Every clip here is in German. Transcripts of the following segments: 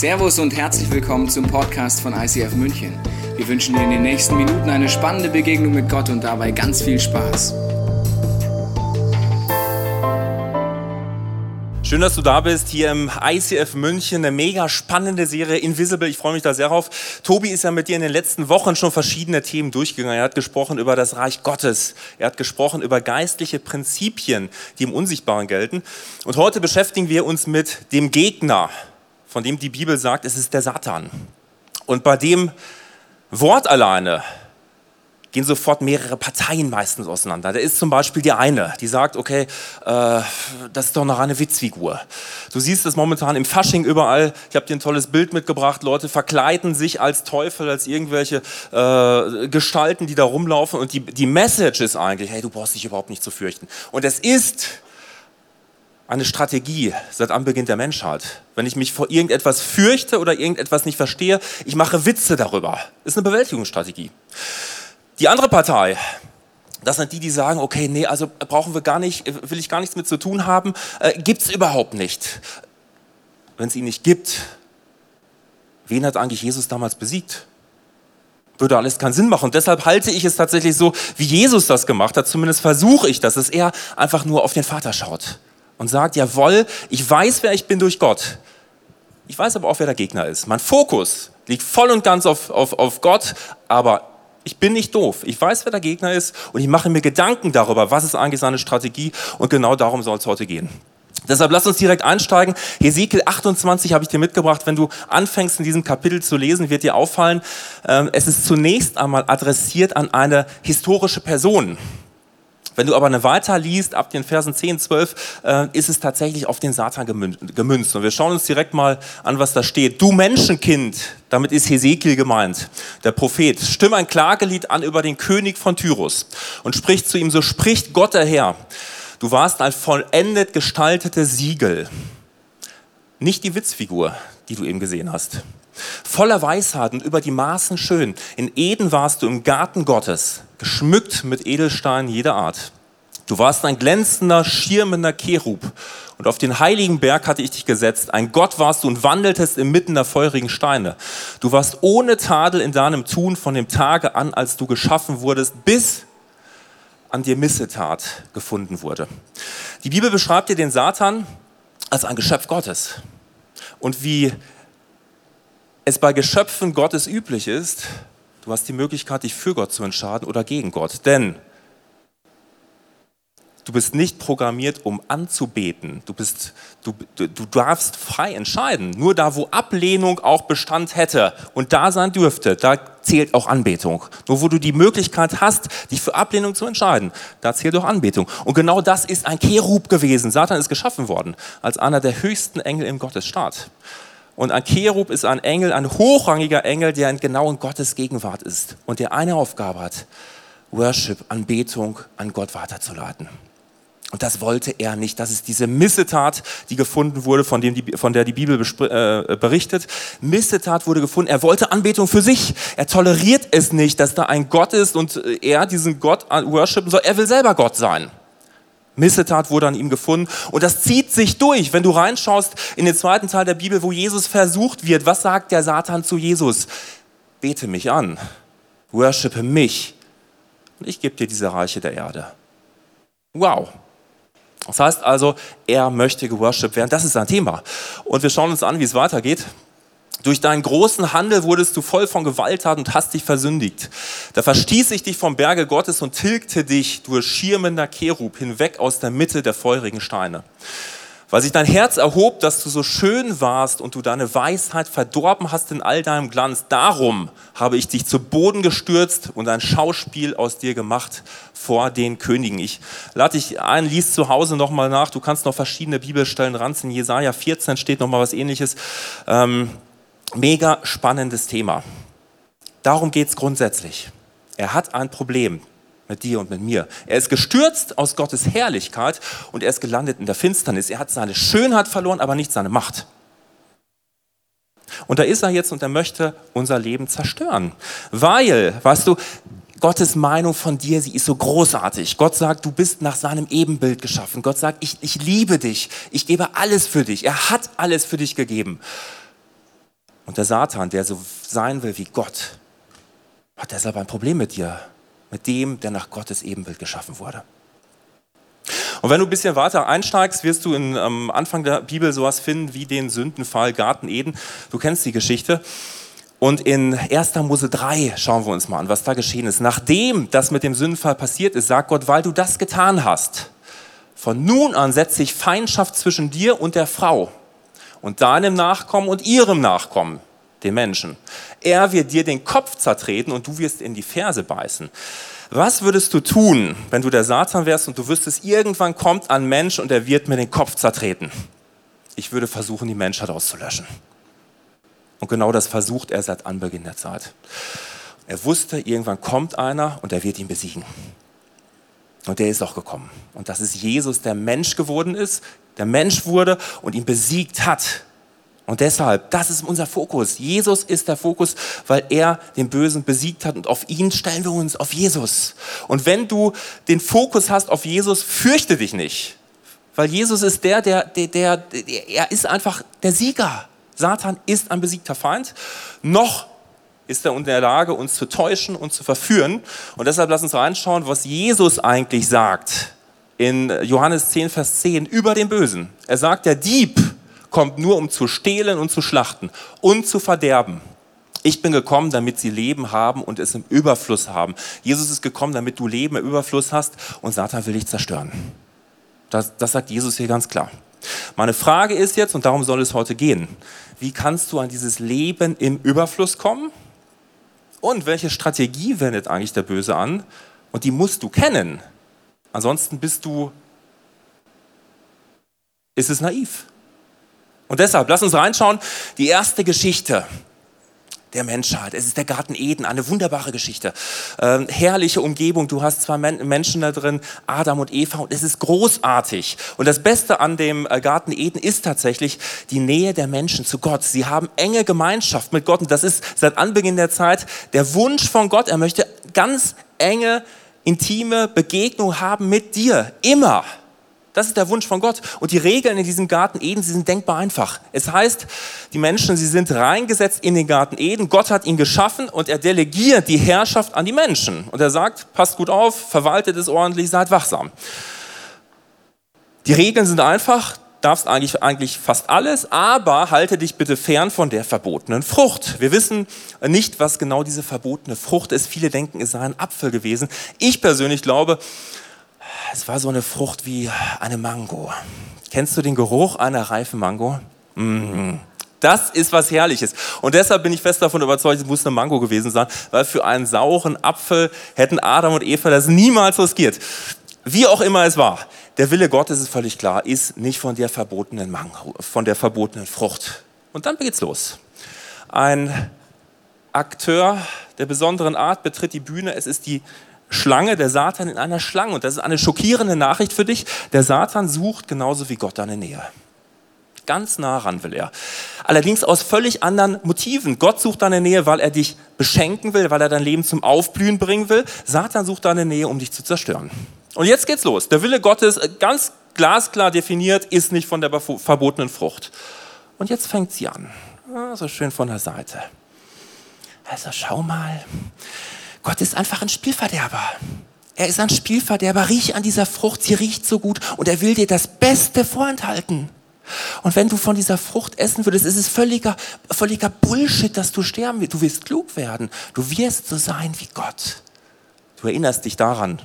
Servus und herzlich willkommen zum Podcast von ICF München. Wir wünschen dir in den nächsten Minuten eine spannende Begegnung mit Gott und dabei ganz viel Spaß. Schön, dass du da bist, hier im ICF München, eine mega spannende Serie Invisible. Ich freue mich da sehr drauf. Tobi ist ja mit dir in den letzten Wochen schon verschiedene Themen durchgegangen. Er hat gesprochen über das Reich Gottes. Er hat gesprochen über geistliche Prinzipien, die im Unsichtbaren gelten. Und heute beschäftigen wir uns mit dem Gegner, von dem die Bibel sagt, es ist der Satan. Und bei dem Wort alleine gehen sofort mehrere Parteien meistens auseinander. Da ist zum Beispiel die eine, die sagt, okay, äh, das ist doch noch eine Witzfigur. Du siehst es momentan im Fasching überall. Ich habe dir ein tolles Bild mitgebracht. Leute verkleiden sich als Teufel, als irgendwelche äh, Gestalten, die da rumlaufen. Und die, die Message ist eigentlich, hey, du brauchst dich überhaupt nicht zu fürchten. Und es ist eine Strategie seit Anbeginn der Menschheit. Wenn ich mich vor irgendetwas fürchte oder irgendetwas nicht verstehe, ich mache Witze darüber. Ist eine Bewältigungsstrategie. Die andere Partei, das sind die, die sagen, okay, nee, also brauchen wir gar nicht, will ich gar nichts mit zu tun haben, äh, gibt es überhaupt nicht. Wenn es ihn nicht gibt, wen hat eigentlich Jesus damals besiegt? Würde alles keinen Sinn machen. Und deshalb halte ich es tatsächlich so, wie Jesus das gemacht hat. Zumindest versuche ich das, dass er einfach nur auf den Vater schaut und sagt, jawohl, ich weiß, wer ich bin durch Gott. Ich weiß aber auch, wer der Gegner ist. Mein Fokus liegt voll und ganz auf, auf, auf Gott, aber ich bin nicht doof. Ich weiß, wer der Gegner ist und ich mache mir Gedanken darüber, was ist eigentlich seine Strategie und genau darum soll es heute gehen. Deshalb lass uns direkt einsteigen. Hesekiel 28 habe ich dir mitgebracht. Wenn du anfängst in diesem Kapitel zu lesen, wird dir auffallen, ähm, es ist zunächst einmal adressiert an eine historische Person. Wenn du aber eine weiter liest, ab den Versen 10, 12, äh, ist es tatsächlich auf den Satan gemünzt. Und wir schauen uns direkt mal an, was da steht. Du Menschenkind, damit ist Hesekiel gemeint, der Prophet, stimm ein Klagelied an über den König von Tyrus und spricht zu ihm, so spricht Gott der Herr. Du warst ein vollendet gestaltetes Siegel, nicht die Witzfigur, die du eben gesehen hast. Voller Weisheit und über die Maßen schön. In Eden warst du im Garten Gottes geschmückt mit Edelsteinen jeder Art. Du warst ein glänzender, schirmender Cherub und auf den heiligen Berg hatte ich dich gesetzt. Ein Gott warst du und wandeltest inmitten der feurigen Steine. Du warst ohne Tadel in deinem Tun von dem Tage an, als du geschaffen wurdest, bis an dir Missetat gefunden wurde. Die Bibel beschreibt dir den Satan als ein Geschöpf Gottes. Und wie es bei Geschöpfen Gottes üblich ist, Du hast die Möglichkeit, dich für Gott zu entscheiden oder gegen Gott. Denn du bist nicht programmiert, um anzubeten. Du, bist, du, du, du darfst frei entscheiden. Nur da, wo Ablehnung auch Bestand hätte und da sein dürfte, da zählt auch Anbetung. Nur wo du die Möglichkeit hast, dich für Ablehnung zu entscheiden, da zählt auch Anbetung. Und genau das ist ein Cherub gewesen. Satan ist geschaffen worden als einer der höchsten Engel im Gottesstaat. Und ein Cherub ist ein Engel, ein hochrangiger Engel, der in genau in Gottes Gegenwart ist und der eine Aufgabe hat, Worship, Anbetung an Gott weiterzuleiten. Und das wollte er nicht. Das ist diese Missetat, die gefunden wurde, von, dem die, von der die Bibel äh, berichtet. Missetat wurde gefunden. Er wollte Anbetung für sich. Er toleriert es nicht, dass da ein Gott ist und er diesen Gott worshipen soll. Er will selber Gott sein. Missetat wurde an ihm gefunden. Und das zieht sich durch. Wenn du reinschaust in den zweiten Teil der Bibel, wo Jesus versucht wird, was sagt der Satan zu Jesus? Bete mich an, worshipe mich und ich gebe dir diese Reiche der Erde. Wow. Das heißt also, er möchte geworshipped werden. Das ist sein Thema. Und wir schauen uns an, wie es weitergeht. Durch deinen großen Handel wurdest du voll von Gewalttat und hast dich versündigt. Da verstieß ich dich vom Berge Gottes und tilgte dich, du schirmender Cherub, hinweg aus der Mitte der feurigen Steine. Weil sich dein Herz erhob, dass du so schön warst und du deine Weisheit verdorben hast in all deinem Glanz, darum habe ich dich zu Boden gestürzt und ein Schauspiel aus dir gemacht vor den Königen. Ich lade dich ein, lies zu Hause nochmal nach. Du kannst noch verschiedene Bibelstellen ranziehen. Jesaja 14 steht nochmal was ähnliches. Ähm, mega spannendes Thema. Darum geht es grundsätzlich. Er hat ein Problem mit dir und mit mir. Er ist gestürzt aus Gottes Herrlichkeit und er ist gelandet in der Finsternis. Er hat seine Schönheit verloren, aber nicht seine Macht. Und da ist er jetzt und er möchte unser Leben zerstören. Weil, weißt du, Gottes Meinung von dir, sie ist so großartig. Gott sagt, du bist nach seinem Ebenbild geschaffen. Gott sagt, ich, ich liebe dich. Ich gebe alles für dich. Er hat alles für dich gegeben. Und der Satan, der so sein will wie Gott, hat deshalb ein Problem mit dir, mit dem, der nach Gottes Ebenbild geschaffen wurde. Und wenn du ein bisschen weiter einsteigst, wirst du in, am Anfang der Bibel sowas finden wie den Sündenfall Garten Eden. Du kennst die Geschichte. Und in 1. Mose 3 schauen wir uns mal an, was da geschehen ist. Nachdem das mit dem Sündenfall passiert ist, sagt Gott, weil du das getan hast, von nun an setzt sich Feindschaft zwischen dir und der Frau und deinem Nachkommen und ihrem Nachkommen, dem Menschen. Er wird dir den Kopf zertreten und du wirst in die Ferse beißen. Was würdest du tun, wenn du der Satan wärst und du wüsstest, irgendwann kommt ein Mensch und er wird mir den Kopf zertreten? Ich würde versuchen, die Menschheit auszulöschen. Und genau das versucht er seit Anbeginn der Zeit. Er wusste, irgendwann kommt einer und er wird ihn besiegen. Und der ist auch gekommen. Und das ist Jesus, der Mensch geworden ist, der Mensch wurde und ihn besiegt hat. Und deshalb, das ist unser Fokus. Jesus ist der Fokus, weil er den Bösen besiegt hat und auf ihn stellen wir uns, auf Jesus. Und wenn du den Fokus hast auf Jesus, fürchte dich nicht. Weil Jesus ist der, der, der, der, der er ist einfach der Sieger. Satan ist ein besiegter Feind. Noch ist er in der Lage, uns zu täuschen und zu verführen. Und deshalb lass uns reinschauen, was Jesus eigentlich sagt in Johannes 10, Vers 10 über den Bösen. Er sagt, der Dieb kommt nur, um zu stehlen und zu schlachten und zu verderben. Ich bin gekommen, damit sie Leben haben und es im Überfluss haben. Jesus ist gekommen, damit du Leben im Überfluss hast und Satan will dich zerstören. Das, das sagt Jesus hier ganz klar. Meine Frage ist jetzt, und darum soll es heute gehen, wie kannst du an dieses Leben im Überfluss kommen? Und welche Strategie wendet eigentlich der Böse an? Und die musst du kennen. Ansonsten bist du, ist es naiv. Und deshalb, lass uns reinschauen, die erste Geschichte der Menschheit. Es ist der Garten Eden, eine wunderbare Geschichte. Ähm, herrliche Umgebung, du hast zwei Men Menschen da drin, Adam und Eva, und es ist großartig. Und das Beste an dem äh, Garten Eden ist tatsächlich die Nähe der Menschen zu Gott. Sie haben enge Gemeinschaft mit Gott und das ist seit Anbeginn der Zeit der Wunsch von Gott. Er möchte ganz enge, intime Begegnung haben mit dir, immer. Das ist der Wunsch von Gott. Und die Regeln in diesem Garten Eden, sie sind denkbar einfach. Es heißt, die Menschen, sie sind reingesetzt in den Garten Eden. Gott hat ihn geschaffen und er delegiert die Herrschaft an die Menschen. Und er sagt, passt gut auf, verwaltet es ordentlich, seid wachsam. Die Regeln sind einfach, darfst eigentlich, eigentlich fast alles, aber halte dich bitte fern von der verbotenen Frucht. Wir wissen nicht, was genau diese verbotene Frucht ist. Viele denken, es sei ein Apfel gewesen. Ich persönlich glaube, es war so eine Frucht wie eine Mango. Kennst du den Geruch einer reifen Mango? Mm. Das ist was Herrliches. Und deshalb bin ich fest davon überzeugt, es muss eine Mango gewesen sein, weil für einen sauren Apfel hätten Adam und Eva das niemals riskiert. Wie auch immer es war. Der Wille Gottes ist völlig klar, ist nicht von der verbotenen Mango, von der verbotenen Frucht. Und dann geht's los. Ein Akteur der besonderen Art betritt die Bühne. Es ist die Schlange, der Satan in einer Schlange. Und das ist eine schockierende Nachricht für dich. Der Satan sucht genauso wie Gott deine Nähe. Ganz nah ran will er. Allerdings aus völlig anderen Motiven. Gott sucht deine Nähe, weil er dich beschenken will, weil er dein Leben zum Aufblühen bringen will. Satan sucht deine Nähe, um dich zu zerstören. Und jetzt geht's los. Der Wille Gottes, äh, ganz glasklar definiert, ist nicht von der verbotenen Frucht. Und jetzt fängt sie an. Ah, so schön von der Seite. Also schau mal. Gott ist einfach ein Spielverderber. Er ist ein Spielverderber. Riech an dieser Frucht, sie riecht so gut und er will dir das Beste vorenthalten. Und wenn du von dieser Frucht essen würdest, ist es völliger, völliger Bullshit, dass du sterben wirst. Du wirst klug werden. Du wirst so sein wie Gott. Du erinnerst dich daran,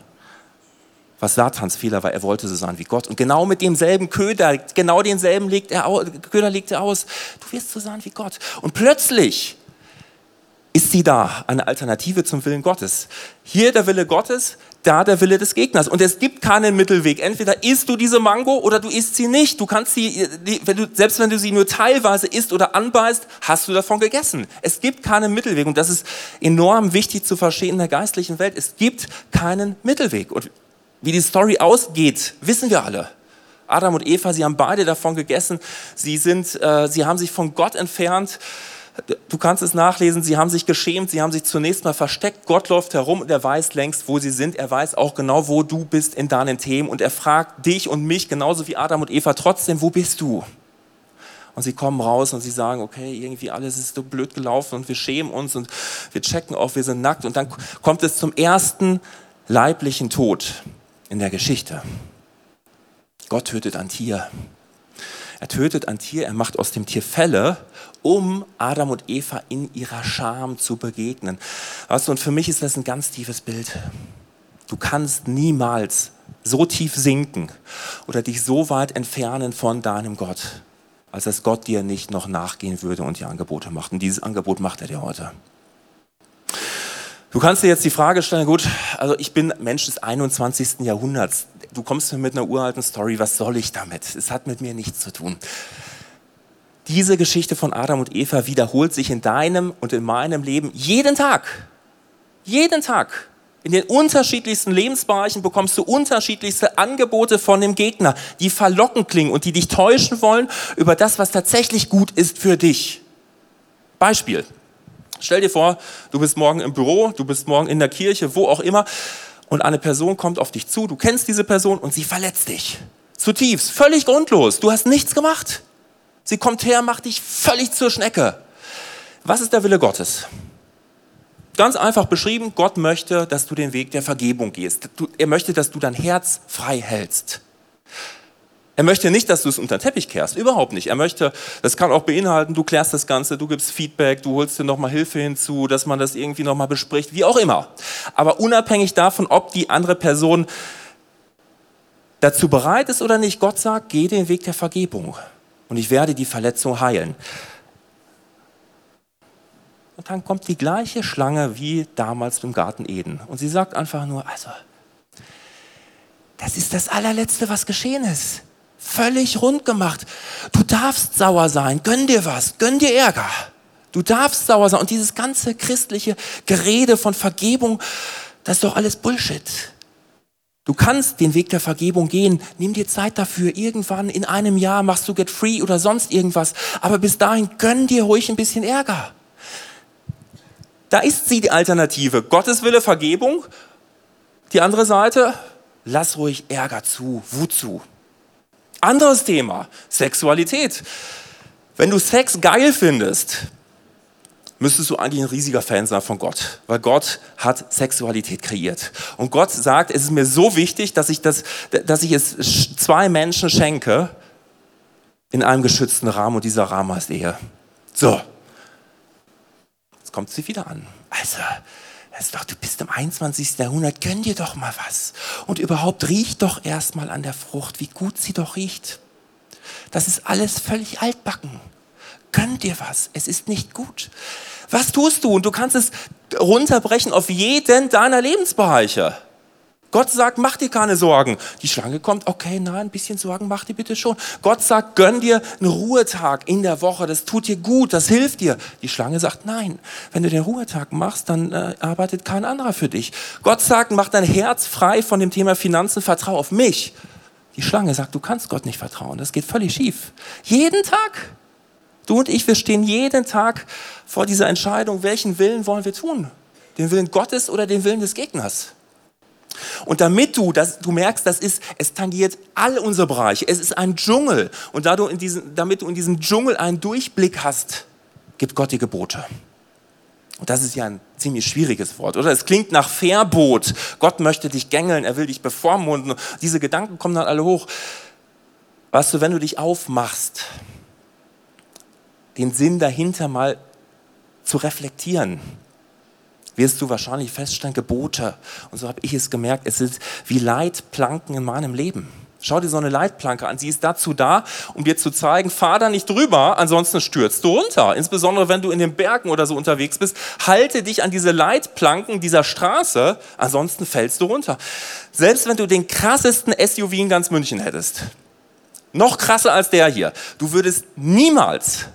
was Satans Fehler war. Er wollte so sein wie Gott. Und genau mit demselben Köder, genau denselben legt er, Köder legt er aus. Du wirst so sein wie Gott. Und plötzlich ist sie da, eine Alternative zum Willen Gottes. Hier der Wille Gottes, da der Wille des Gegners. Und es gibt keinen Mittelweg. Entweder isst du diese Mango oder du isst sie nicht. Du kannst sie, wenn du, selbst wenn du sie nur teilweise isst oder anbeißt, hast du davon gegessen. Es gibt keinen Mittelweg. Und das ist enorm wichtig zu verstehen in der geistlichen Welt. Es gibt keinen Mittelweg. Und wie die Story ausgeht, wissen wir alle. Adam und Eva, sie haben beide davon gegessen. Sie sind, äh, sie haben sich von Gott entfernt. Du kannst es nachlesen, sie haben sich geschämt, sie haben sich zunächst mal versteckt. Gott läuft herum und er weiß längst, wo sie sind. Er weiß auch genau, wo du bist in deinen Themen. Und er fragt dich und mich, genauso wie Adam und Eva, trotzdem, wo bist du? Und sie kommen raus und sie sagen, okay, irgendwie alles ist so blöd gelaufen und wir schämen uns und wir checken auf, wir sind nackt. Und dann kommt es zum ersten leiblichen Tod in der Geschichte. Gott tötet ein Tier. Er tötet ein Tier, er macht aus dem Tier Fälle, um Adam und Eva in ihrer Scham zu begegnen. Weißt du, und für mich ist das ein ganz tiefes Bild. Du kannst niemals so tief sinken oder dich so weit entfernen von deinem Gott, als dass Gott dir nicht noch nachgehen würde und dir Angebote macht. Und dieses Angebot macht er dir heute. Du kannst dir jetzt die Frage stellen, gut, also ich bin Mensch des 21. Jahrhunderts. Du kommst mir mit einer uralten Story, was soll ich damit? Es hat mit mir nichts zu tun. Diese Geschichte von Adam und Eva wiederholt sich in deinem und in meinem Leben jeden Tag. Jeden Tag. In den unterschiedlichsten Lebensbereichen bekommst du unterschiedlichste Angebote von dem Gegner, die verlockend klingen und die dich täuschen wollen über das, was tatsächlich gut ist für dich. Beispiel. Stell dir vor, du bist morgen im Büro, du bist morgen in der Kirche, wo auch immer, und eine Person kommt auf dich zu, du kennst diese Person und sie verletzt dich. Zutiefst, völlig grundlos. Du hast nichts gemacht. Sie kommt her, macht dich völlig zur Schnecke. Was ist der Wille Gottes? Ganz einfach beschrieben, Gott möchte, dass du den Weg der Vergebung gehst. Er möchte, dass du dein Herz frei hältst. Er möchte nicht, dass du es unter den Teppich kehrst, überhaupt nicht. Er möchte, das kann auch beinhalten, du klärst das Ganze, du gibst Feedback, du holst dir nochmal Hilfe hinzu, dass man das irgendwie nochmal bespricht, wie auch immer. Aber unabhängig davon, ob die andere Person dazu bereit ist oder nicht, Gott sagt, geh den Weg der Vergebung und ich werde die Verletzung heilen. Und dann kommt die gleiche Schlange wie damals im Garten Eden. Und sie sagt einfach nur, also, das ist das allerletzte, was geschehen ist. Völlig rund gemacht. Du darfst sauer sein, gönn dir was, gönn dir Ärger. Du darfst sauer sein. Und dieses ganze christliche Gerede von Vergebung, das ist doch alles Bullshit. Du kannst den Weg der Vergebung gehen. Nimm dir Zeit dafür. Irgendwann in einem Jahr machst du Get Free oder sonst irgendwas. Aber bis dahin gönn dir ruhig ein bisschen Ärger. Da ist sie die Alternative. Gottes Wille, Vergebung. Die andere Seite, lass ruhig Ärger zu, Wut zu. Anderes Thema, Sexualität. Wenn du Sex geil findest, müsstest du eigentlich ein riesiger Fan sein von Gott, weil Gott hat Sexualität kreiert. Und Gott sagt, es ist mir so wichtig, dass ich, das, dass ich es zwei Menschen schenke in einem geschützten Rahmen und dieser Rahmen heißt Ehe. So, jetzt kommt sie wieder an. Also, doch, du bist im 21. Jahrhundert, gönn dir doch mal was. Und überhaupt riech doch erstmal an der Frucht, wie gut sie doch riecht. Das ist alles völlig altbacken. Gönn dir was, es ist nicht gut. Was tust du? Und du kannst es runterbrechen auf jeden deiner Lebensbereiche. Gott sagt, mach dir keine Sorgen. Die Schlange kommt, okay, nein, ein bisschen Sorgen mach dir bitte schon. Gott sagt, gönn dir einen Ruhetag in der Woche, das tut dir gut, das hilft dir. Die Schlange sagt, nein, wenn du den Ruhetag machst, dann äh, arbeitet kein anderer für dich. Gott sagt, mach dein Herz frei von dem Thema Finanzen, vertrau auf mich. Die Schlange sagt, du kannst Gott nicht vertrauen, das geht völlig schief. Jeden Tag. Du und ich, wir stehen jeden Tag vor dieser Entscheidung, welchen Willen wollen wir tun? Den Willen Gottes oder den Willen des Gegners? Und damit du das, du merkst, das ist, es tangiert all unsere Bereiche. Es ist ein Dschungel. Und da du in diesen, damit du in diesem Dschungel einen Durchblick hast, gibt Gott die Gebote. Und das ist ja ein ziemlich schwieriges Wort, oder? Es klingt nach Verbot. Gott möchte dich gängeln, er will dich bevormunden. Diese Gedanken kommen dann alle hoch. Weißt du, wenn du dich aufmachst, den Sinn dahinter mal zu reflektieren, wirst du wahrscheinlich feststellen, Gebote, und so habe ich es gemerkt, es sind wie Leitplanken in meinem Leben. Schau dir so eine Leitplanke an. Sie ist dazu da, um dir zu zeigen, fahr da nicht drüber, ansonsten stürzt du runter. Insbesondere wenn du in den Bergen oder so unterwegs bist, halte dich an diese Leitplanken dieser Straße, ansonsten fällst du runter. Selbst wenn du den krassesten SUV in ganz München hättest, noch krasser als der hier, du würdest niemals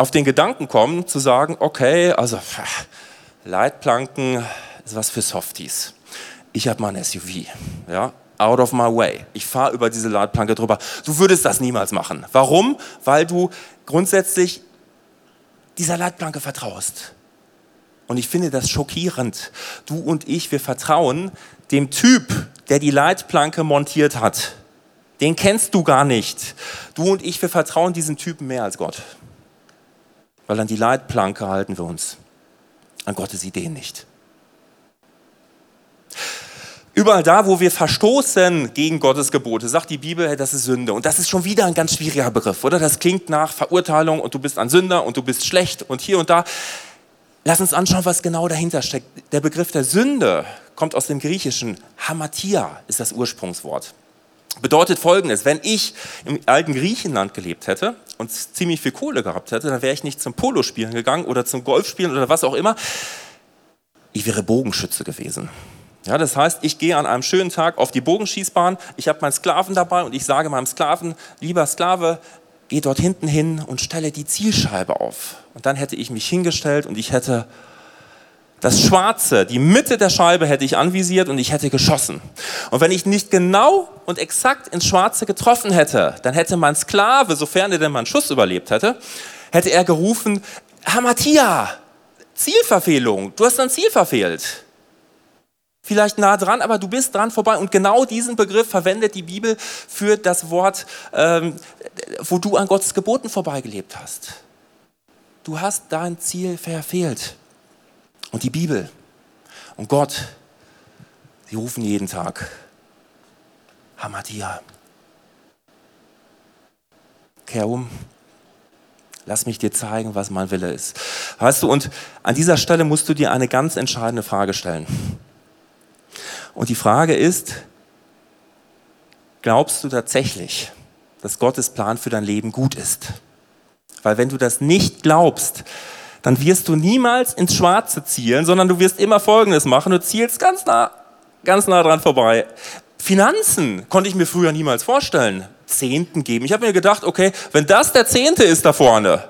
auf den Gedanken kommen zu sagen, okay, also Leitplanken ist was für Softies. Ich habe mal ein SUV, ja, out of my way. Ich fahre über diese Leitplanke drüber. Du würdest das niemals machen. Warum? Weil du grundsätzlich dieser Leitplanke vertraust. Und ich finde das schockierend. Du und ich, wir vertrauen dem Typ, der die Leitplanke montiert hat. Den kennst du gar nicht. Du und ich, wir vertrauen diesen Typen mehr als Gott. Weil an die Leitplanke halten wir uns. An Gottes Ideen nicht. Überall da, wo wir verstoßen gegen Gottes Gebote, sagt die Bibel, hey, das ist Sünde. Und das ist schon wieder ein ganz schwieriger Begriff, oder? Das klingt nach Verurteilung und du bist ein Sünder und du bist schlecht und hier und da. Lass uns anschauen, was genau dahinter steckt. Der Begriff der Sünde kommt aus dem Griechischen. Hamatia ist das Ursprungswort. Bedeutet folgendes, wenn ich im alten Griechenland gelebt hätte und ziemlich viel Kohle gehabt hätte, dann wäre ich nicht zum Polospielen gegangen oder zum Golfspielen oder was auch immer. Ich wäre Bogenschütze gewesen. Ja, das heißt, ich gehe an einem schönen Tag auf die Bogenschießbahn, ich habe meinen Sklaven dabei und ich sage meinem Sklaven, lieber Sklave, geh dort hinten hin und stelle die Zielscheibe auf. Und dann hätte ich mich hingestellt und ich hätte das Schwarze, die Mitte der Scheibe hätte ich anvisiert und ich hätte geschossen. Und wenn ich nicht genau und exakt ins Schwarze getroffen hätte, dann hätte mein Sklave, sofern er denn meinen Schuss überlebt hätte, hätte er gerufen, Hamatia, Zielverfehlung, du hast dein Ziel verfehlt vielleicht nah dran, aber du bist dran vorbei. Und genau diesen Begriff verwendet die Bibel für das Wort, ähm, wo du an Gottes Geboten vorbeigelebt hast. Du hast dein Ziel verfehlt. Und die Bibel und Gott, sie rufen jeden Tag, Hamadia. Kehr um, lass mich dir zeigen, was mein Wille ist. Weißt du, und an dieser Stelle musst du dir eine ganz entscheidende Frage stellen. Und die Frage ist, glaubst du tatsächlich, dass Gottes Plan für dein Leben gut ist? Weil wenn du das nicht glaubst, dann wirst du niemals ins Schwarze zielen, sondern du wirst immer Folgendes machen. Du zielst ganz nah, ganz nah dran vorbei. Finanzen konnte ich mir früher niemals vorstellen. Zehnten geben. Ich habe mir gedacht, okay, wenn das der Zehnte ist da vorne,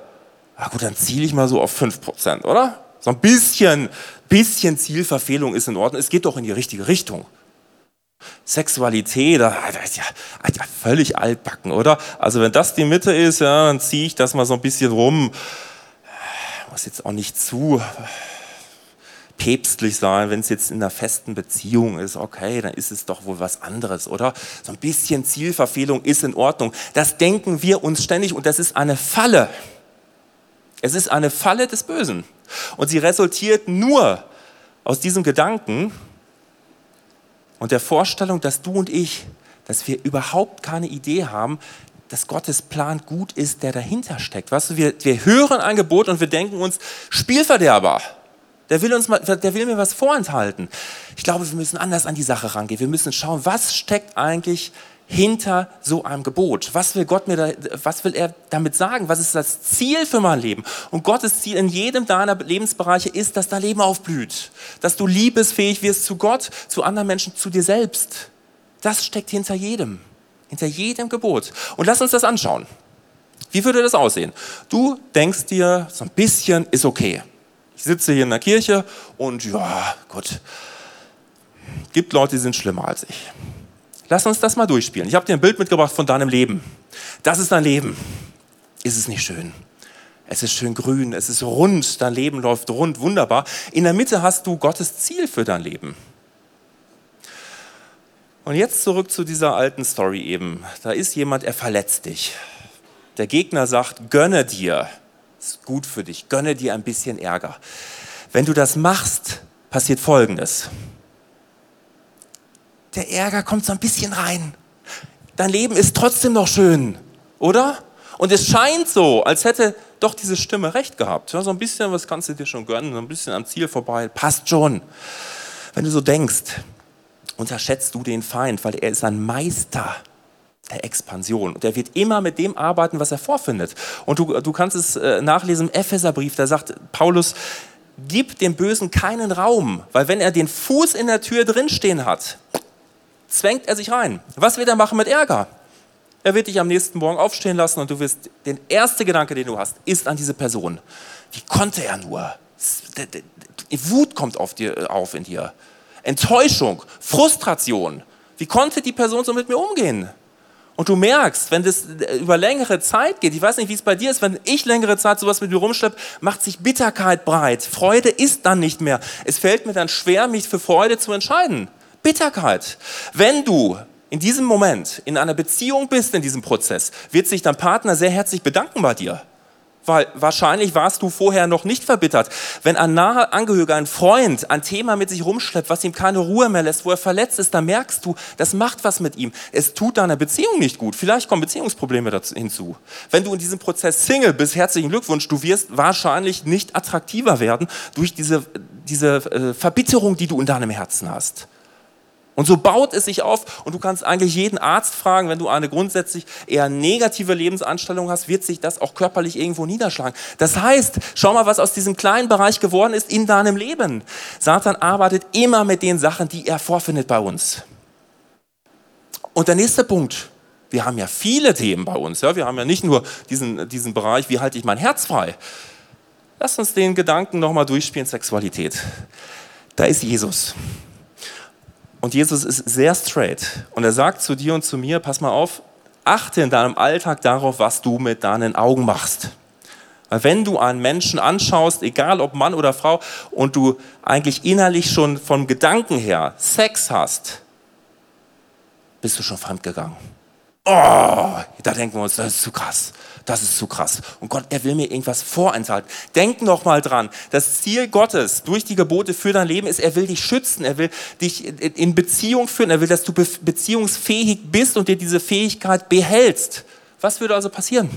na gut, dann ziele ich mal so auf 5%, oder? So ein bisschen, bisschen Zielverfehlung ist in Ordnung. Es geht doch in die richtige Richtung. Sexualität, das ist ja, ja völlig altbacken, oder? Also wenn das die Mitte ist, ja, dann ziehe ich das mal so ein bisschen rum. Muss jetzt auch nicht zu päpstlich sein, wenn es jetzt in einer festen Beziehung ist, okay, dann ist es doch wohl was anderes, oder? So ein bisschen Zielverfehlung ist in Ordnung. Das denken wir uns ständig und das ist eine Falle. Es ist eine Falle des Bösen. Und sie resultiert nur aus diesem Gedanken und der Vorstellung, dass du und ich, dass wir überhaupt keine Idee haben, dass Gottes Plan gut ist, der dahinter steckt. Weißt du, wir, wir hören ein Gebot und wir denken uns, Spielverderber. Der will, uns mal, der will mir was vorenthalten. Ich glaube, wir müssen anders an die Sache rangehen. Wir müssen schauen, was steckt eigentlich hinter so einem Gebot? Was will Gott mir da, was will er damit sagen? Was ist das Ziel für mein Leben? Und Gottes Ziel in jedem deiner Lebensbereiche ist, dass dein Leben aufblüht, dass du liebesfähig wirst zu Gott, zu anderen Menschen, zu dir selbst. Das steckt hinter jedem, hinter jedem Gebot. Und lass uns das anschauen. Wie würde das aussehen? Du denkst dir, so ein bisschen ist okay. Ich sitze hier in der Kirche und ja, Gott, gibt Leute, die sind schlimmer als ich. Lass uns das mal durchspielen. Ich habe dir ein Bild mitgebracht von deinem Leben. Das ist dein Leben. Ist es nicht schön? Es ist schön grün, es ist rund, dein Leben läuft rund, wunderbar. In der Mitte hast du Gottes Ziel für dein Leben. Und jetzt zurück zu dieser alten Story eben. Da ist jemand, er verletzt dich. Der Gegner sagt, gönne dir, ist gut für dich, gönne dir ein bisschen Ärger. Wenn du das machst, passiert Folgendes der Ärger kommt so ein bisschen rein. Dein Leben ist trotzdem noch schön, oder? Und es scheint so, als hätte doch diese Stimme recht gehabt. Ja, so ein bisschen, was kannst du dir schon gönnen, so ein bisschen am Ziel vorbei, passt schon. Wenn du so denkst, unterschätzt du den Feind, weil er ist ein Meister der Expansion. Und er wird immer mit dem arbeiten, was er vorfindet. Und du, du kannst es äh, nachlesen im Epheserbrief, da sagt Paulus, gib dem Bösen keinen Raum, weil wenn er den Fuß in der Tür drinstehen hat, zwängt er sich rein. Was wird er machen mit Ärger? Er wird dich am nächsten Morgen aufstehen lassen und du wirst, den erste Gedanke, den du hast, ist an diese Person. Wie konnte er nur? Wut kommt auf, dir, auf in dir. Enttäuschung, Frustration. Wie konnte die Person so mit mir umgehen? Und du merkst, wenn das über längere Zeit geht, ich weiß nicht, wie es bei dir ist, wenn ich längere Zeit sowas mit mir rumschleppe, macht sich Bitterkeit breit. Freude ist dann nicht mehr. Es fällt mir dann schwer, mich für Freude zu entscheiden. Bitterkeit. Wenn du in diesem Moment in einer Beziehung bist, in diesem Prozess, wird sich dein Partner sehr herzlich bedanken bei dir. Weil wahrscheinlich warst du vorher noch nicht verbittert. Wenn ein naher Angehöriger, ein Freund ein Thema mit sich rumschleppt, was ihm keine Ruhe mehr lässt, wo er verletzt ist, dann merkst du, das macht was mit ihm. Es tut deiner Beziehung nicht gut. Vielleicht kommen Beziehungsprobleme dazu hinzu. Wenn du in diesem Prozess Single bist, herzlichen Glückwunsch, du wirst wahrscheinlich nicht attraktiver werden durch diese, diese äh, Verbitterung, die du in deinem Herzen hast. Und so baut es sich auf und du kannst eigentlich jeden Arzt fragen, wenn du eine grundsätzlich eher negative Lebensanstellung hast, wird sich das auch körperlich irgendwo niederschlagen. Das heißt, schau mal, was aus diesem kleinen Bereich geworden ist in deinem Leben. Satan arbeitet immer mit den Sachen, die er vorfindet bei uns. Und der nächste Punkt, wir haben ja viele Themen bei uns. Ja? Wir haben ja nicht nur diesen, diesen Bereich, wie halte ich mein Herz frei. Lass uns den Gedanken nochmal durchspielen, Sexualität. Da ist Jesus. Und Jesus ist sehr straight. Und er sagt zu dir und zu mir, pass mal auf, achte in deinem Alltag darauf, was du mit deinen Augen machst. Weil wenn du einen Menschen anschaust, egal ob Mann oder Frau, und du eigentlich innerlich schon vom Gedanken her Sex hast, bist du schon fremdgegangen. Oh, da denken wir uns, das ist zu krass das ist zu krass. Und Gott, er will mir irgendwas vorenthalten. Denk noch mal dran. Das Ziel Gottes durch die Gebote für dein Leben ist, er will dich schützen. Er will dich in Beziehung führen. Er will, dass du beziehungsfähig bist und dir diese Fähigkeit behältst. Was würde also passieren?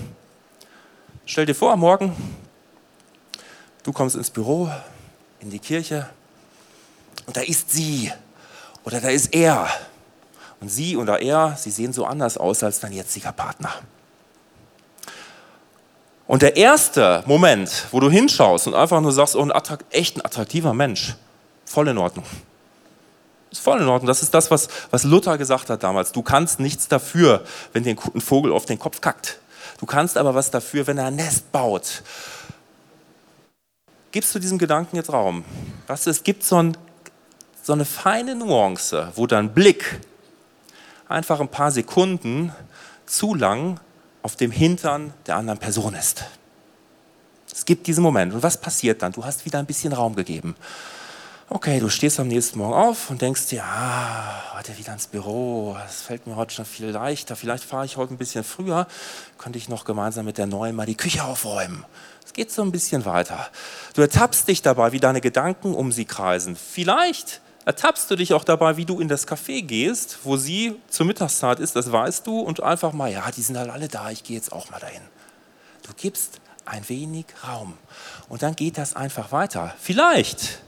Stell dir vor, morgen, du kommst ins Büro, in die Kirche und da ist sie oder da ist er. Und sie oder er, sie sehen so anders aus als dein jetziger Partner. Und der erste Moment, wo du hinschaust und einfach nur sagst, oh, ein echt ein attraktiver Mensch, voll in Ordnung. Ist voll in Ordnung. Das ist das, was, was Luther gesagt hat damals. Du kannst nichts dafür, wenn dir ein Vogel auf den Kopf kackt. Du kannst aber was dafür, wenn er ein Nest baut. Gibst du diesem Gedanken jetzt Raum? Weißt du, es gibt so, ein, so eine feine Nuance, wo dein Blick einfach ein paar Sekunden zu lang auf dem Hintern der anderen Person ist. Es gibt diesen Moment. Und was passiert dann? Du hast wieder ein bisschen Raum gegeben. Okay, du stehst am nächsten Morgen auf und denkst dir, ah, heute wieder ins Büro, es fällt mir heute schon viel leichter, vielleicht fahre ich heute ein bisschen früher, könnte ich noch gemeinsam mit der Neuen mal die Küche aufräumen. Es geht so ein bisschen weiter. Du ertappst dich dabei, wie deine Gedanken um sie kreisen. Vielleicht ertappst du dich auch dabei, wie du in das Café gehst, wo sie zur Mittagszeit ist, das weißt du, und einfach mal, ja, die sind halt alle da, ich gehe jetzt auch mal dahin. Du gibst ein wenig Raum und dann geht das einfach weiter. Vielleicht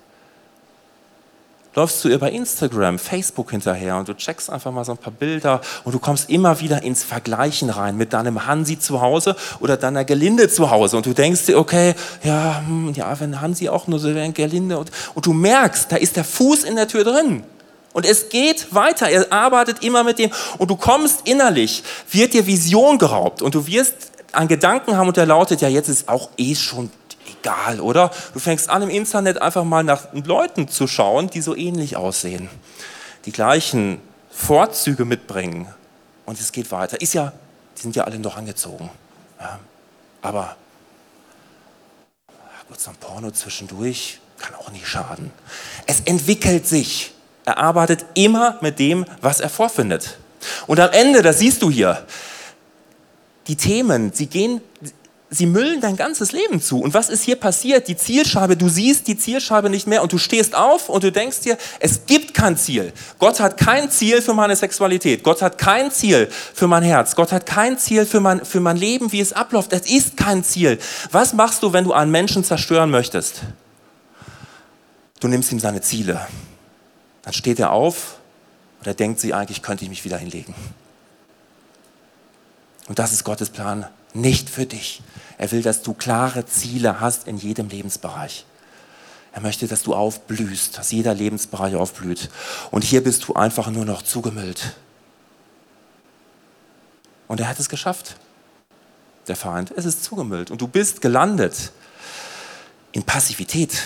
läufst du über Instagram, Facebook hinterher und du checkst einfach mal so ein paar Bilder und du kommst immer wieder ins Vergleichen rein mit deinem Hansi zu Hause oder deiner Gelinde zu Hause und du denkst dir, okay, ja, hm, ja wenn Hansi auch nur so wäre, Gelinde und, und du merkst, da ist der Fuß in der Tür drin. Und es geht weiter. Er arbeitet immer mit dem. Und du kommst innerlich, wird dir Vision geraubt. Und du wirst einen Gedanken haben und der lautet, ja, jetzt ist auch eh schon egal, oder? Du fängst an im Internet einfach mal nach Leuten zu schauen, die so ähnlich aussehen, die gleichen Vorzüge mitbringen und es geht weiter. Ist ja, die sind ja alle noch angezogen. Ja, aber so ein Porno zwischendurch kann auch nicht schaden. Es entwickelt sich. Er arbeitet immer mit dem, was er vorfindet. Und am Ende, das siehst du hier, die Themen, sie gehen, sie müllen dein ganzes Leben zu. Und was ist hier passiert? Die Zielscheibe, du siehst die Zielscheibe nicht mehr und du stehst auf und du denkst dir, es gibt kein Ziel. Gott hat kein Ziel für meine Sexualität. Gott hat kein Ziel für mein Herz. Gott hat kein Ziel für mein, für mein Leben, wie es abläuft. Es ist kein Ziel. Was machst du, wenn du einen Menschen zerstören möchtest? Du nimmst ihm seine Ziele. Dann steht er auf und er denkt sich, eigentlich könnte ich mich wieder hinlegen. Und das ist Gottes Plan nicht für dich. Er will, dass du klare Ziele hast in jedem Lebensbereich. Er möchte, dass du aufblühst, dass jeder Lebensbereich aufblüht. Und hier bist du einfach nur noch zugemüllt. Und er hat es geschafft, der Feind. Es ist zugemüllt. Und du bist gelandet in Passivität.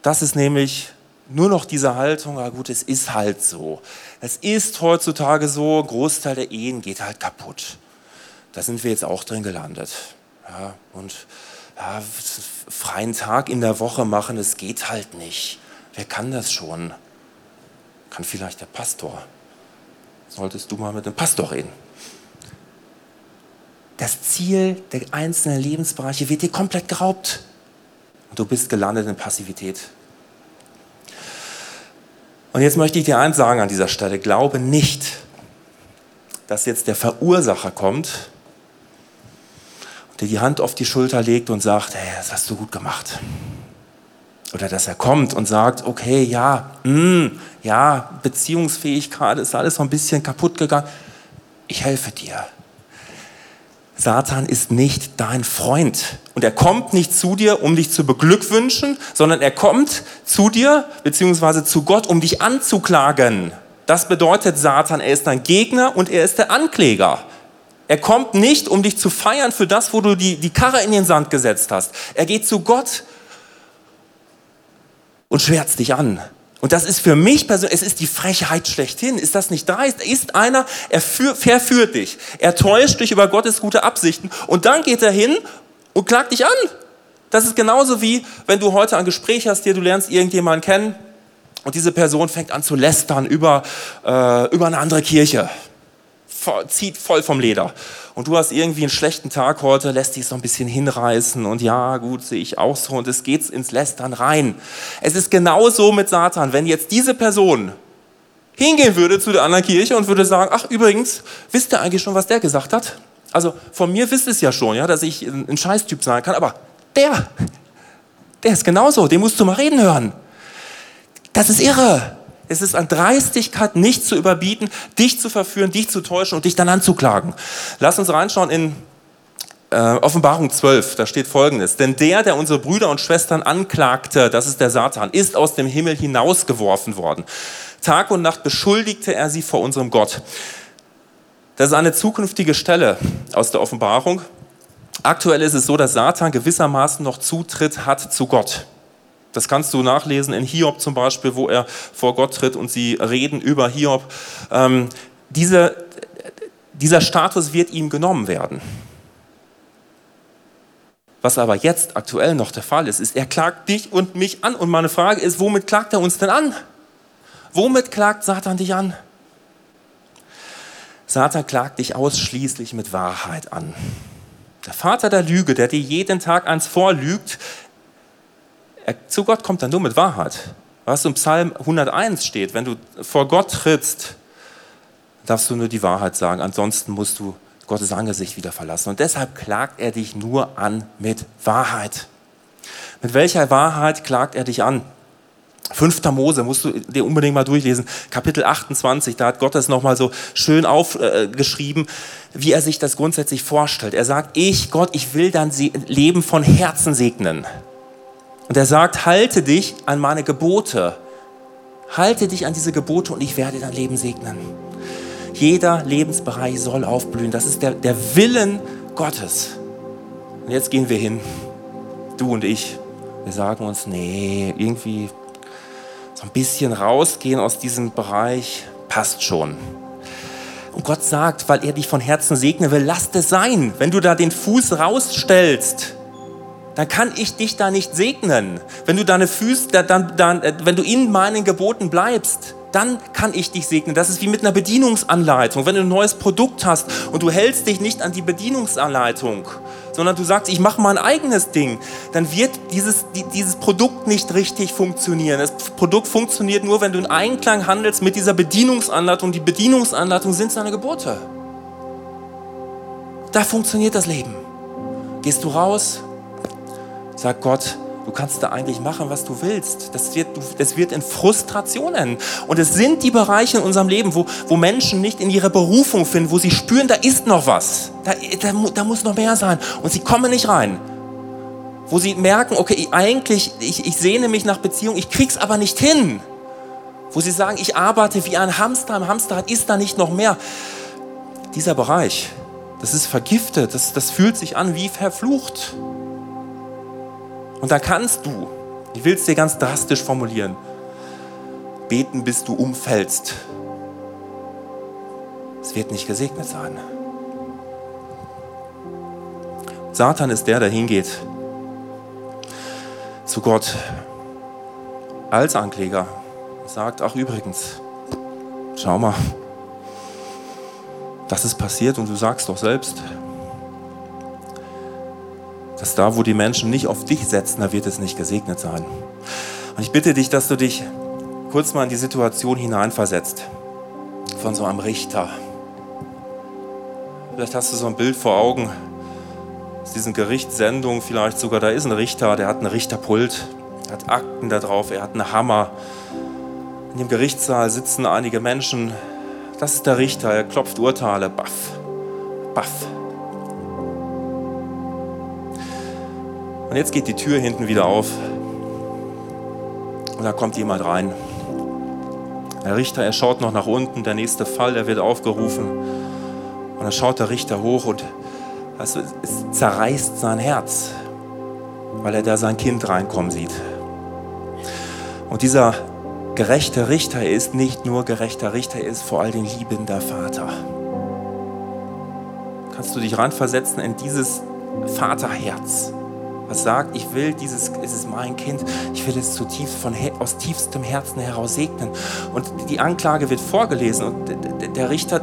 Das ist nämlich nur noch diese Haltung, ah gut, es ist halt so. Es ist heutzutage so, ein Großteil der Ehen geht halt kaputt da sind wir jetzt auch drin gelandet. Ja, und ja, freien Tag in der Woche machen, es geht halt nicht. Wer kann das schon? Kann vielleicht der Pastor. solltest du mal mit dem Pastor reden. Das Ziel der einzelnen Lebensbereiche wird dir komplett geraubt. Und du bist gelandet in Passivität. Und jetzt möchte ich dir eins sagen an dieser Stelle. Glaube nicht, dass jetzt der Verursacher kommt dir die Hand auf die Schulter legt und sagt, hey, das hast du gut gemacht. Oder dass er kommt und sagt, okay, ja, mh, mm, ja, Beziehungsfähigkeit ist alles so ein bisschen kaputt gegangen. Ich helfe dir. Satan ist nicht dein Freund. Und er kommt nicht zu dir, um dich zu beglückwünschen, sondern er kommt zu dir, beziehungsweise zu Gott, um dich anzuklagen. Das bedeutet Satan, er ist dein Gegner und er ist der Ankläger. Er kommt nicht, um dich zu feiern für das, wo du die, die Karre in den Sand gesetzt hast. Er geht zu Gott und schwärzt dich an. Und das ist für mich persönlich, es ist die Frechheit schlechthin. Ist das nicht dreist? Ist einer, er verführt dich. Er täuscht dich über Gottes gute Absichten. Und dann geht er hin und klagt dich an. Das ist genauso wie, wenn du heute ein Gespräch hast, hier, du lernst irgendjemanden kennen und diese Person fängt an zu lästern über, äh, über eine andere Kirche zieht voll vom Leder. Und du hast irgendwie einen schlechten Tag heute, lässt dich so ein bisschen hinreißen und ja, gut, sehe ich auch so und es geht ins Lästern rein. Es ist genauso mit Satan. Wenn jetzt diese Person hingehen würde zu der anderen Kirche und würde sagen, ach übrigens, wisst ihr eigentlich schon, was der gesagt hat? Also von mir wisst ihr es ja schon, ja, dass ich ein Scheißtyp sein kann, aber der, der ist genauso, den musst du mal reden hören. Das ist irre. Es ist an Dreistigkeit nicht zu überbieten, dich zu verführen, dich zu täuschen und dich dann anzuklagen. Lass uns reinschauen in äh, Offenbarung 12, da steht folgendes. Denn der, der unsere Brüder und Schwestern anklagte, das ist der Satan, ist aus dem Himmel hinausgeworfen worden. Tag und Nacht beschuldigte er sie vor unserem Gott. Das ist eine zukünftige Stelle aus der Offenbarung. Aktuell ist es so, dass Satan gewissermaßen noch Zutritt hat zu Gott. Das kannst du nachlesen in Hiob zum Beispiel, wo er vor Gott tritt und sie reden über Hiob. Ähm, diese, dieser Status wird ihm genommen werden. Was aber jetzt aktuell noch der Fall ist, ist, er klagt dich und mich an. Und meine Frage ist, womit klagt er uns denn an? Womit klagt Satan dich an? Satan klagt dich ausschließlich mit Wahrheit an. Der Vater der Lüge, der dir jeden Tag eins vorlügt, er, zu Gott kommt er nur mit Wahrheit. Was im Psalm 101 steht, wenn du vor Gott trittst, darfst du nur die Wahrheit sagen, ansonsten musst du Gottes Angesicht wieder verlassen. Und deshalb klagt er dich nur an mit Wahrheit. Mit welcher Wahrheit klagt er dich an? 5. Mose musst du dir unbedingt mal durchlesen, Kapitel 28, da hat Gott das nochmal so schön aufgeschrieben, wie er sich das grundsätzlich vorstellt. Er sagt, ich, Gott, ich will dein Leben von Herzen segnen. Und er sagt, halte dich an meine Gebote. Halte dich an diese Gebote und ich werde dein Leben segnen. Jeder Lebensbereich soll aufblühen. Das ist der, der Willen Gottes. Und jetzt gehen wir hin, du und ich. Wir sagen uns, nee, irgendwie so ein bisschen rausgehen aus diesem Bereich passt schon. Und Gott sagt, weil er dich von Herzen segnen will, lass es sein. Wenn du da den Fuß rausstellst, dann kann ich dich da nicht segnen. Wenn du deine Füße, dann, dann, äh, wenn du in meinen Geboten bleibst, dann kann ich dich segnen. Das ist wie mit einer Bedienungsanleitung. Wenn du ein neues Produkt hast und du hältst dich nicht an die Bedienungsanleitung, sondern du sagst, ich mache mein eigenes Ding, dann wird dieses, dieses Produkt nicht richtig funktionieren. Das Produkt funktioniert nur, wenn du in Einklang handelst mit dieser Bedienungsanleitung. Die Bedienungsanleitung sind seine Gebote. Da funktioniert das Leben. Gehst du raus, sagt Gott, du kannst da eigentlich machen, was du willst. Das wird, das wird in Frustrationen. Und es sind die Bereiche in unserem Leben, wo, wo Menschen nicht in ihre Berufung finden, wo sie spüren, da ist noch was. Da, da, da muss noch mehr sein. Und sie kommen nicht rein. Wo sie merken, okay, eigentlich, ich, ich sehne mich nach Beziehung, ich krieg's aber nicht hin. Wo sie sagen, ich arbeite wie ein Hamster im Hamsterrad, ist da nicht noch mehr. Dieser Bereich, das ist vergiftet, das, das fühlt sich an wie verflucht. Und da kannst du, ich will es dir ganz drastisch formulieren, beten, bis du umfällst. Es wird nicht gesegnet sein. Satan ist der, der hingeht zu Gott als Ankläger sagt, ach übrigens, schau mal, Das ist passiert und du sagst doch selbst, dass da, wo die Menschen nicht auf dich setzen, da wird es nicht gesegnet sein. Und ich bitte dich, dass du dich kurz mal in die Situation hineinversetzt von so einem Richter. Vielleicht hast du so ein Bild vor Augen aus diesen Gerichtssendungen, vielleicht sogar, da ist ein Richter, der hat einen Richterpult, er hat Akten da drauf, er hat einen Hammer. In dem Gerichtssaal sitzen einige Menschen. Das ist der Richter, er klopft Urteile, baff, baff. Und jetzt geht die Tür hinten wieder auf. Und da kommt jemand rein. Der Richter, er schaut noch nach unten, der nächste Fall, der wird aufgerufen. Und dann schaut der Richter hoch und du, es zerreißt sein Herz, weil er da sein Kind reinkommen sieht. Und dieser gerechte Richter er ist nicht nur gerechter Richter, er ist vor allem liebender Vater. Kannst du dich reinversetzen in dieses Vaterherz? Was sagt, ich will dieses, es ist mein Kind, ich will es zutiefst von, aus tiefstem Herzen heraus segnen. Und die Anklage wird vorgelesen und der Richter,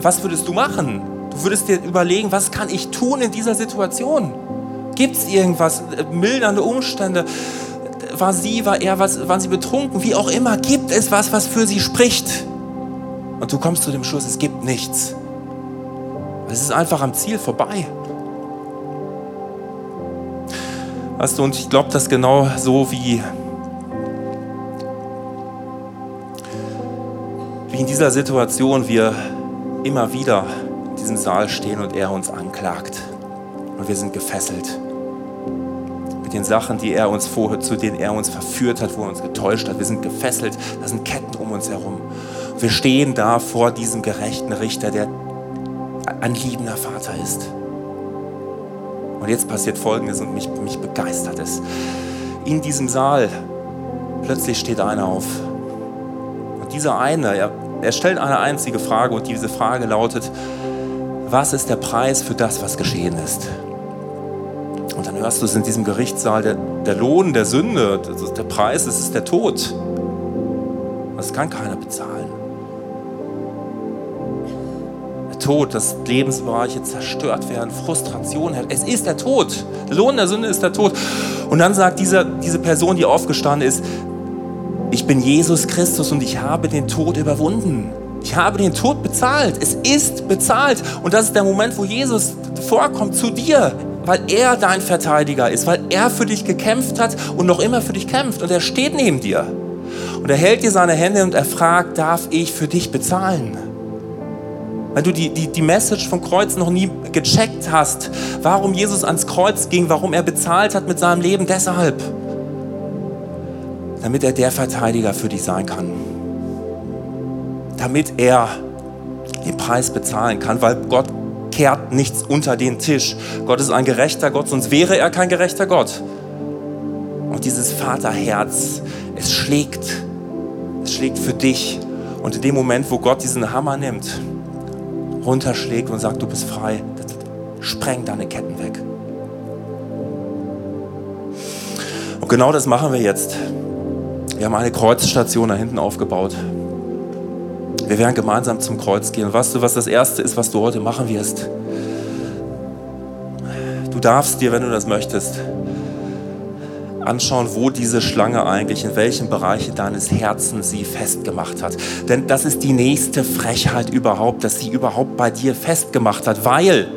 was würdest du machen? Du würdest dir überlegen, was kann ich tun in dieser Situation? Gibt es irgendwas, mildernde Umstände? War sie, war er, was, waren sie betrunken? Wie auch immer, gibt es was, was für sie spricht? Und du kommst zu dem Schluss, es gibt nichts. Es ist einfach am Ziel vorbei. Weißt du, und ich glaube, dass genau so wie, wie in dieser Situation wir immer wieder in diesem Saal stehen und er uns anklagt. Und wir sind gefesselt mit den Sachen, die er uns vorher, zu denen er uns verführt hat, wo er uns getäuscht hat. Wir sind gefesselt, da sind Ketten um uns herum. wir stehen da vor diesem gerechten Richter, der ein liebender Vater ist. Und jetzt passiert Folgendes und mich, mich begeistert es. In diesem Saal plötzlich steht einer auf. Und dieser eine, er, er stellt eine einzige Frage und diese Frage lautet, was ist der Preis für das, was geschehen ist? Und dann hörst du es in diesem Gerichtssaal, der, der Lohn der Sünde, der Preis, das ist der Tod. Das kann keiner bezahlen. Tod, dass Lebensbereiche zerstört werden, Frustration. Es ist der Tod. Der Lohn der Sünde ist der Tod. Und dann sagt diese, diese Person, die aufgestanden ist, ich bin Jesus Christus und ich habe den Tod überwunden. Ich habe den Tod bezahlt. Es ist bezahlt. Und das ist der Moment, wo Jesus vorkommt zu dir, weil er dein Verteidiger ist, weil er für dich gekämpft hat und noch immer für dich kämpft. Und er steht neben dir. Und er hält dir seine Hände und er fragt, darf ich für dich bezahlen? Weil du die, die, die Message vom Kreuz noch nie gecheckt hast, warum Jesus ans Kreuz ging, warum er bezahlt hat mit seinem Leben, deshalb, damit er der Verteidiger für dich sein kann, damit er den Preis bezahlen kann, weil Gott kehrt nichts unter den Tisch. Gott ist ein gerechter Gott, sonst wäre er kein gerechter Gott. Und dieses Vaterherz, es schlägt, es schlägt für dich. Und in dem Moment, wo Gott diesen Hammer nimmt, runterschlägt und sagt, du bist frei, das sprengt deine Ketten weg. Und genau das machen wir jetzt. Wir haben eine Kreuzstation da hinten aufgebaut. Wir werden gemeinsam zum Kreuz gehen. Und weißt du, was das Erste ist, was du heute machen wirst? Du darfst dir, wenn du das möchtest, anschauen, wo diese Schlange eigentlich, in welchen Bereichen deines Herzens sie festgemacht hat. Denn das ist die nächste Frechheit überhaupt, dass sie überhaupt bei dir festgemacht hat, weil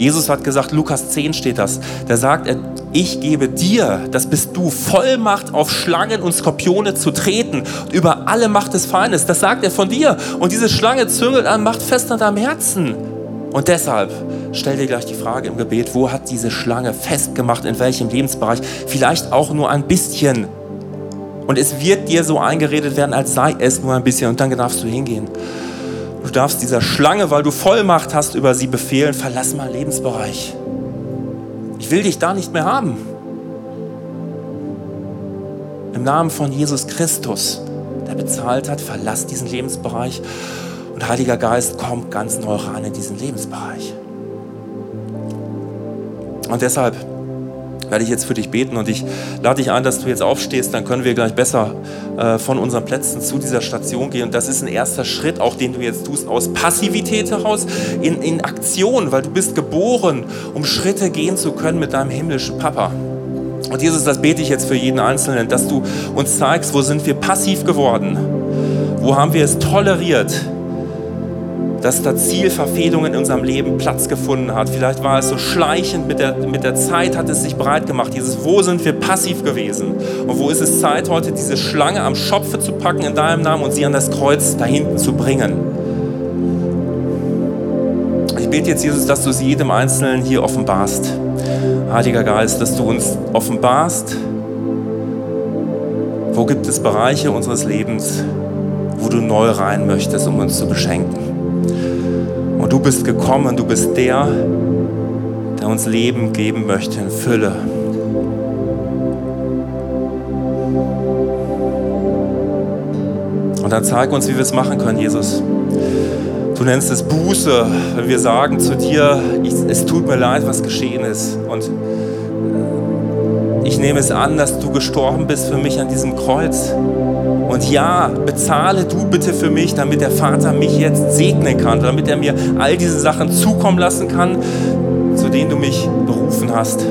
Jesus hat gesagt, Lukas 10 steht das, da sagt er, ich gebe dir, das bist du, Vollmacht auf Schlangen und Skorpione zu treten, über alle Macht des Feindes. Das sagt er von dir. Und diese Schlange züngelt an, macht fest an deinem Herzen. Und deshalb stell dir gleich die Frage im Gebet, wo hat diese Schlange festgemacht, in welchem Lebensbereich? Vielleicht auch nur ein bisschen. Und es wird dir so eingeredet werden, als sei es nur ein bisschen. Und dann darfst du hingehen. Du darfst dieser Schlange, weil du Vollmacht hast über sie befehlen, verlass mal Lebensbereich. Ich will dich da nicht mehr haben. Im Namen von Jesus Christus, der bezahlt hat, verlass diesen Lebensbereich und Heiliger Geist kommt ganz neu rein in diesen Lebensbereich. Und deshalb werde ich jetzt für dich beten und ich lade dich ein, dass du jetzt aufstehst, dann können wir gleich besser äh, von unseren Plätzen zu dieser Station gehen. Und das ist ein erster Schritt, auch den du jetzt tust, aus Passivität heraus in, in Aktion, weil du bist geboren, um Schritte gehen zu können mit deinem himmlischen Papa. Und Jesus, das bete ich jetzt für jeden Einzelnen, dass du uns zeigst, wo sind wir passiv geworden? Wo haben wir es toleriert? Dass da Zielverfehlungen in unserem Leben Platz gefunden hat. Vielleicht war es so schleichend, mit der, mit der Zeit hat es sich breit gemacht. Dieses, wo sind wir passiv gewesen? Und wo ist es Zeit, heute diese Schlange am Schopfe zu packen in deinem Namen und sie an das Kreuz da hinten zu bringen? Ich bete jetzt, Jesus, dass du sie jedem Einzelnen hier offenbarst. Heiliger Geist, dass du uns offenbarst, wo gibt es Bereiche unseres Lebens, wo du neu rein möchtest, um uns zu beschenken. Du bist gekommen, du bist der, der uns Leben geben möchte in Fülle. Und dann zeig uns, wie wir es machen können, Jesus. Du nennst es Buße, wenn wir sagen zu dir, ich, es tut mir leid, was geschehen ist. Und ich nehme es an, dass du gestorben bist für mich an diesem Kreuz. Und ja, bezahle du bitte für mich, damit der Vater mich jetzt segnen kann, damit er mir all diese Sachen zukommen lassen kann, zu denen du mich berufen hast.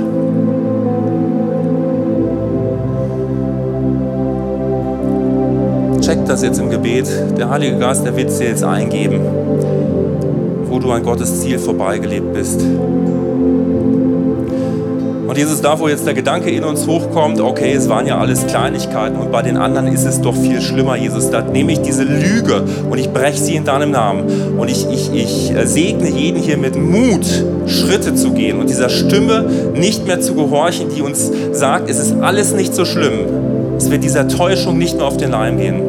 Check das jetzt im Gebet. Der Heilige Geist, der wird es dir jetzt eingeben, wo du an Gottes Ziel vorbeigelebt bist. Und Jesus, da wo jetzt der Gedanke in uns hochkommt, okay, es waren ja alles Kleinigkeiten und bei den anderen ist es doch viel schlimmer, Jesus, da nehme ich diese Lüge und ich breche sie in deinem Namen. Und ich, ich, ich äh, segne jeden hier mit Mut, Schritte zu gehen und dieser Stimme nicht mehr zu gehorchen, die uns sagt, es ist alles nicht so schlimm. Es wird dieser Täuschung nicht mehr auf den Leim gehen.